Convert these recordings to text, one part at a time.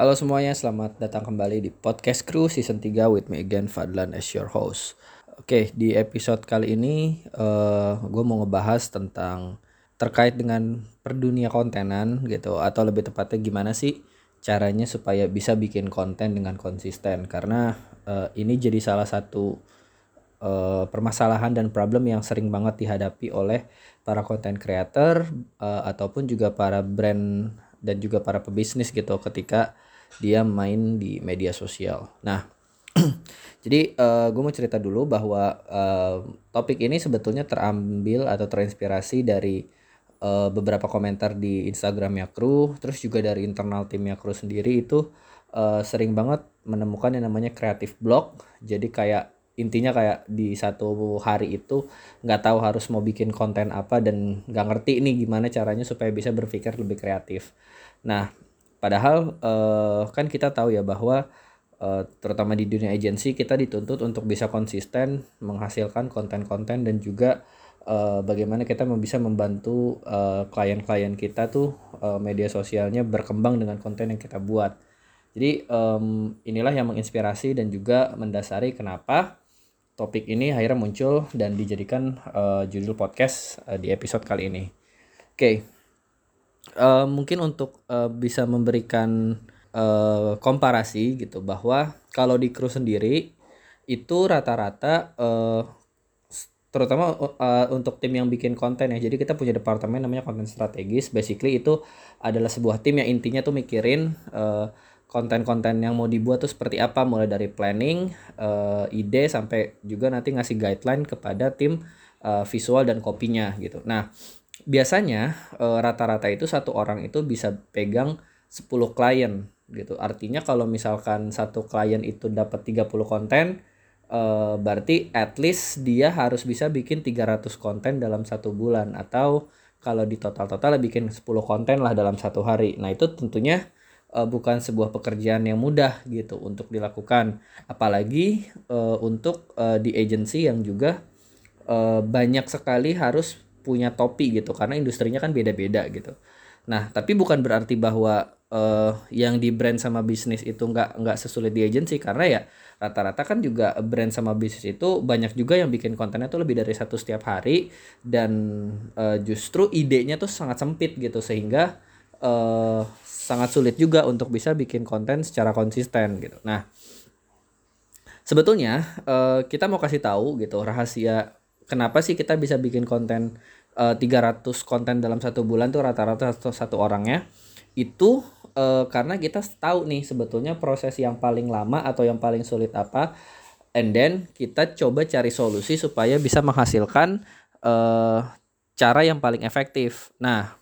Halo semuanya, selamat datang kembali di Podcast Crew Season 3 with me again, Fadlan as your host. Oke, di episode kali ini uh, eh, gue mau ngebahas tentang terkait dengan perdunia kontenan gitu atau lebih tepatnya gimana sih caranya supaya bisa bikin konten dengan konsisten karena uh, ini jadi salah satu uh, permasalahan dan problem yang sering banget dihadapi oleh para content creator uh, ataupun juga para brand dan juga para pebisnis gitu ketika dia main di media sosial. Nah, jadi uh, eh, gue mau cerita dulu bahwa uh, topik ini sebetulnya terambil atau terinspirasi dari uh, beberapa komentar di Instagram Yakru, terus juga dari internal tim Yakru sendiri itu uh, sering banget menemukan yang namanya kreatif blog. Jadi kayak intinya kayak di satu hari itu nggak tahu harus mau bikin konten apa dan nggak ngerti ini gimana caranya supaya bisa berpikir lebih kreatif. Nah, padahal uh, kan kita tahu ya bahwa uh, terutama di dunia agensi kita dituntut untuk bisa konsisten menghasilkan konten-konten dan juga uh, bagaimana kita bisa membantu klien-klien uh, kita tuh uh, media sosialnya berkembang dengan konten yang kita buat. Jadi um, inilah yang menginspirasi dan juga mendasari kenapa topik ini akhirnya muncul dan dijadikan uh, judul podcast uh, di episode kali ini. Oke. Okay uh, mungkin untuk uh, bisa memberikan uh, komparasi gitu bahwa kalau di kru sendiri itu rata-rata uh, terutama uh, untuk tim yang bikin konten ya. Jadi kita punya departemen namanya konten strategis. Basically itu adalah sebuah tim yang intinya tuh mikirin uh, konten-konten yang mau dibuat tuh seperti apa. Mulai dari planning uh, ide sampai juga nanti ngasih guideline kepada tim uh, visual dan kopinya gitu. Nah biasanya eh, rata-rata itu satu orang itu bisa pegang 10 klien gitu. Artinya kalau misalkan satu klien itu dapat 30 konten uh, berarti at least dia harus bisa bikin 300 konten dalam satu bulan atau kalau di total-total bikin 10 konten lah dalam satu hari. Nah, itu tentunya uh, bukan sebuah pekerjaan yang mudah gitu untuk dilakukan. Apalagi uh, untuk uh, di agency yang juga banyak sekali harus punya topi gitu karena industrinya kan beda-beda gitu. Nah, tapi bukan berarti bahwa uh, yang di brand sama bisnis itu nggak nggak sesulit di agency karena ya rata-rata kan juga brand sama bisnis itu banyak juga yang bikin kontennya tuh lebih dari satu setiap hari dan uh, justru idenya tuh sangat sempit gitu sehingga uh, sangat sulit juga untuk bisa bikin konten secara konsisten gitu. Nah, sebetulnya kita mau kasih tahu gitu rahasia kenapa sih kita bisa bikin konten uh, eh, 300 konten dalam satu bulan tuh rata-rata satu, satu orangnya itu uh, karena kita tahu nih sebetulnya proses yang paling lama atau yang paling sulit apa and then kita coba cari solusi supaya bisa menghasilkan uh, cara yang paling efektif. Nah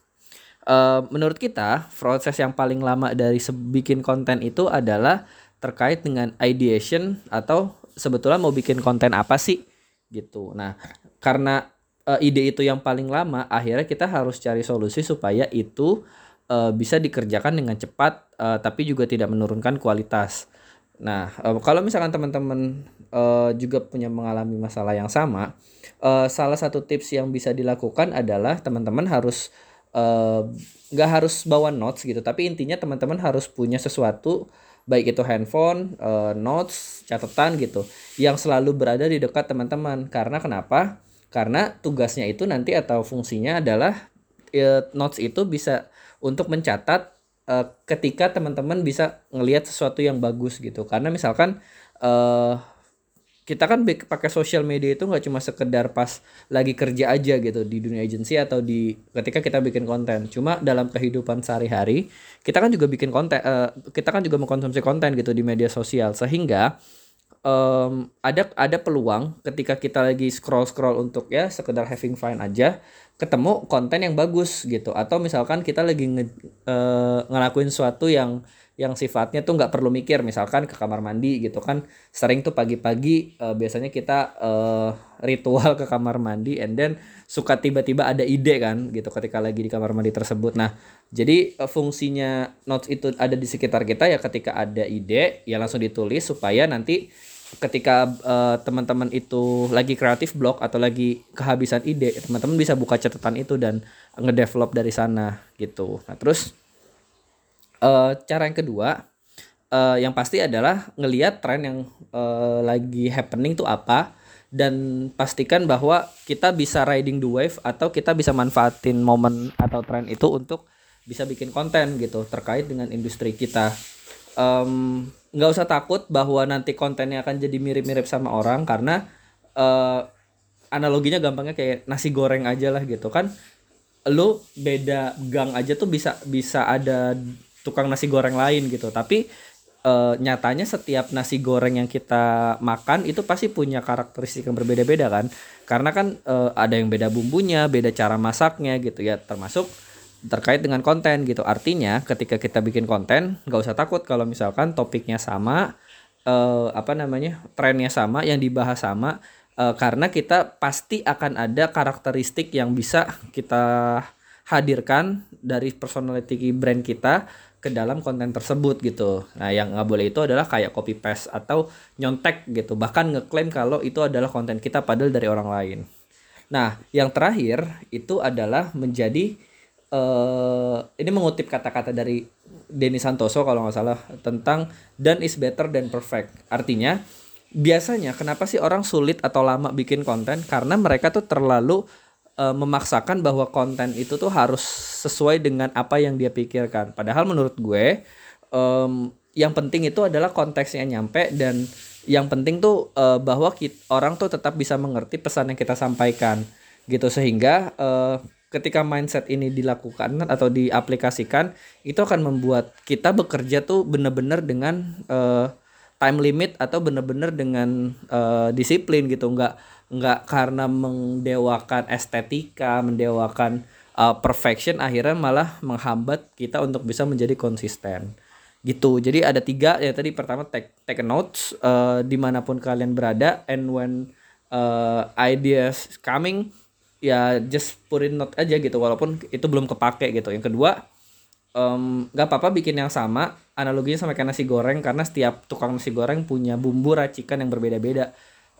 uh, menurut kita proses yang paling lama dari bikin konten itu adalah terkait dengan ideation atau sebetulnya mau bikin konten apa sih gitu. Nah, karena uh, ide itu yang paling lama, akhirnya kita harus cari solusi supaya itu uh, bisa dikerjakan dengan cepat, uh, tapi juga tidak menurunkan kualitas. Nah, uh, kalau misalkan teman-teman uh, juga punya mengalami masalah yang sama, uh, salah satu tips yang bisa dilakukan adalah teman-teman harus nggak uh, harus bawa notes gitu, tapi intinya teman-teman harus punya sesuatu baik itu handphone, uh, notes, catatan gitu yang selalu berada di dekat teman-teman. Karena kenapa? Karena tugasnya itu nanti atau fungsinya adalah uh, notes itu bisa untuk mencatat uh, ketika teman-teman bisa ngelihat sesuatu yang bagus gitu. Karena misalkan uh, kita kan pakai sosial media itu nggak cuma sekedar pas lagi kerja aja gitu di dunia agensi atau di ketika kita bikin konten. Cuma dalam kehidupan sehari-hari kita kan juga bikin konten uh, kita kan juga mengkonsumsi konten gitu di media sosial. Sehingga um, ada ada peluang ketika kita lagi scroll scroll untuk ya sekedar having fun aja ketemu konten yang bagus gitu. Atau misalkan kita lagi nge, uh, ngelakuin sesuatu yang yang sifatnya tuh nggak perlu mikir. Misalkan ke kamar mandi gitu kan sering tuh pagi-pagi uh, biasanya kita uh, ritual ke kamar mandi and then suka tiba-tiba ada ide kan gitu ketika lagi di kamar mandi tersebut. Nah jadi uh, fungsinya notes itu ada di sekitar kita ya ketika ada ide ya langsung ditulis supaya nanti ketika uh, teman-teman itu lagi kreatif blog atau lagi kehabisan ide teman-teman bisa buka catatan itu dan ngedevelop dari sana gitu. Nah terus uh, cara yang kedua uh, yang pasti adalah ngelihat tren yang uh, lagi happening itu apa dan pastikan bahwa kita bisa riding the wave atau kita bisa manfaatin momen atau tren itu untuk bisa bikin konten gitu terkait dengan industri kita. Nggak um, usah takut bahwa nanti kontennya akan jadi mirip-mirip sama orang karena uh, analoginya gampangnya kayak nasi goreng aja lah gitu kan. Lu beda gang aja tuh bisa bisa ada tukang nasi goreng lain gitu. Tapi uh, nyatanya setiap nasi goreng yang kita makan itu pasti punya karakteristik yang berbeda-beda kan. Karena kan uh, ada yang beda bumbunya beda cara masaknya gitu ya. Termasuk terkait dengan konten gitu. Artinya ketika kita bikin konten nggak usah takut kalau misalkan topiknya sama uh, apa namanya trennya sama yang dibahas sama uh, karena kita pasti akan ada karakteristik yang bisa kita hadirkan dari personality brand kita ke dalam konten tersebut gitu. Nah, yang nggak boleh itu adalah kayak copy paste atau nyontek gitu. Bahkan ngeklaim kalau itu adalah konten kita padahal dari orang lain. Nah, yang terakhir itu adalah menjadi uh, ini mengutip kata-kata dari Denny Santoso kalau nggak salah tentang done is better than perfect. Artinya biasanya kenapa sih orang sulit atau lama bikin konten karena mereka tuh terlalu uh, memaksakan bahwa konten itu tuh harus sesuai dengan apa yang dia pikirkan. Padahal menurut gue um, yang penting itu adalah konteksnya nyampe dan yang penting tuh uh, bahwa kita, orang tuh tetap bisa mengerti pesan yang kita sampaikan gitu sehingga uh, ketika mindset ini dilakukan atau diaplikasikan itu akan membuat kita bekerja tuh bener-bener dengan uh, time limit atau bener-bener dengan uh, disiplin gitu nggak nggak karena mendewakan estetika mendewakan uh, perfection akhirnya malah menghambat kita untuk bisa menjadi konsisten. Gitu. Jadi ada tiga ya tadi pertama take take notes uh, di mana pun kalian berada and when uh, ideas coming ya just put in note aja gitu walaupun itu belum kepake gitu. Yang kedua um, gak apa-apa bikin yang sama analoginya sama kayak nasi goreng karena setiap tukang nasi goreng punya bumbu racikan yang berbeda-beda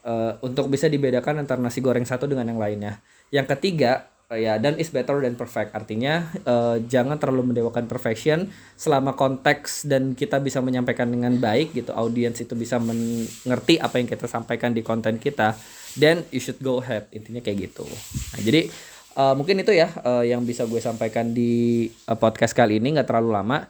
uh, untuk bisa dibedakan antara nasi goreng satu dengan yang lainnya. Yang ketiga, uh, ya dan is better than perfect. Artinya uh, jangan terlalu mendewakan perfection selama konteks dan kita bisa menyampaikan dengan baik gitu, audiens itu bisa mengerti apa yang kita sampaikan di konten kita, then you should go ahead. Intinya kayak gitu. Nah, jadi uh, mungkin itu ya uh, yang bisa gue sampaikan di uh, podcast kali ini nggak terlalu lama.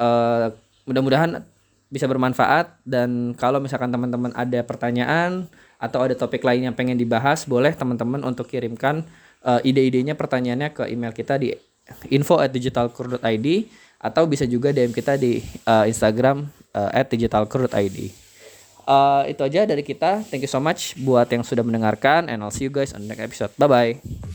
Uh, mudah-mudahan bisa bermanfaat dan kalau misalkan teman-teman ada pertanyaan atau ada topik lain yang pengen dibahas, boleh teman-teman untuk kirimkan uh, ide-idenya, pertanyaannya ke email kita di info at digitalkur.id atau bisa juga DM kita di uh, Instagram uh, at digitalkur.id. Uh, itu aja dari kita. Thank you so much buat yang sudah mendengarkan and I'll see you guys on the next episode. Bye bye.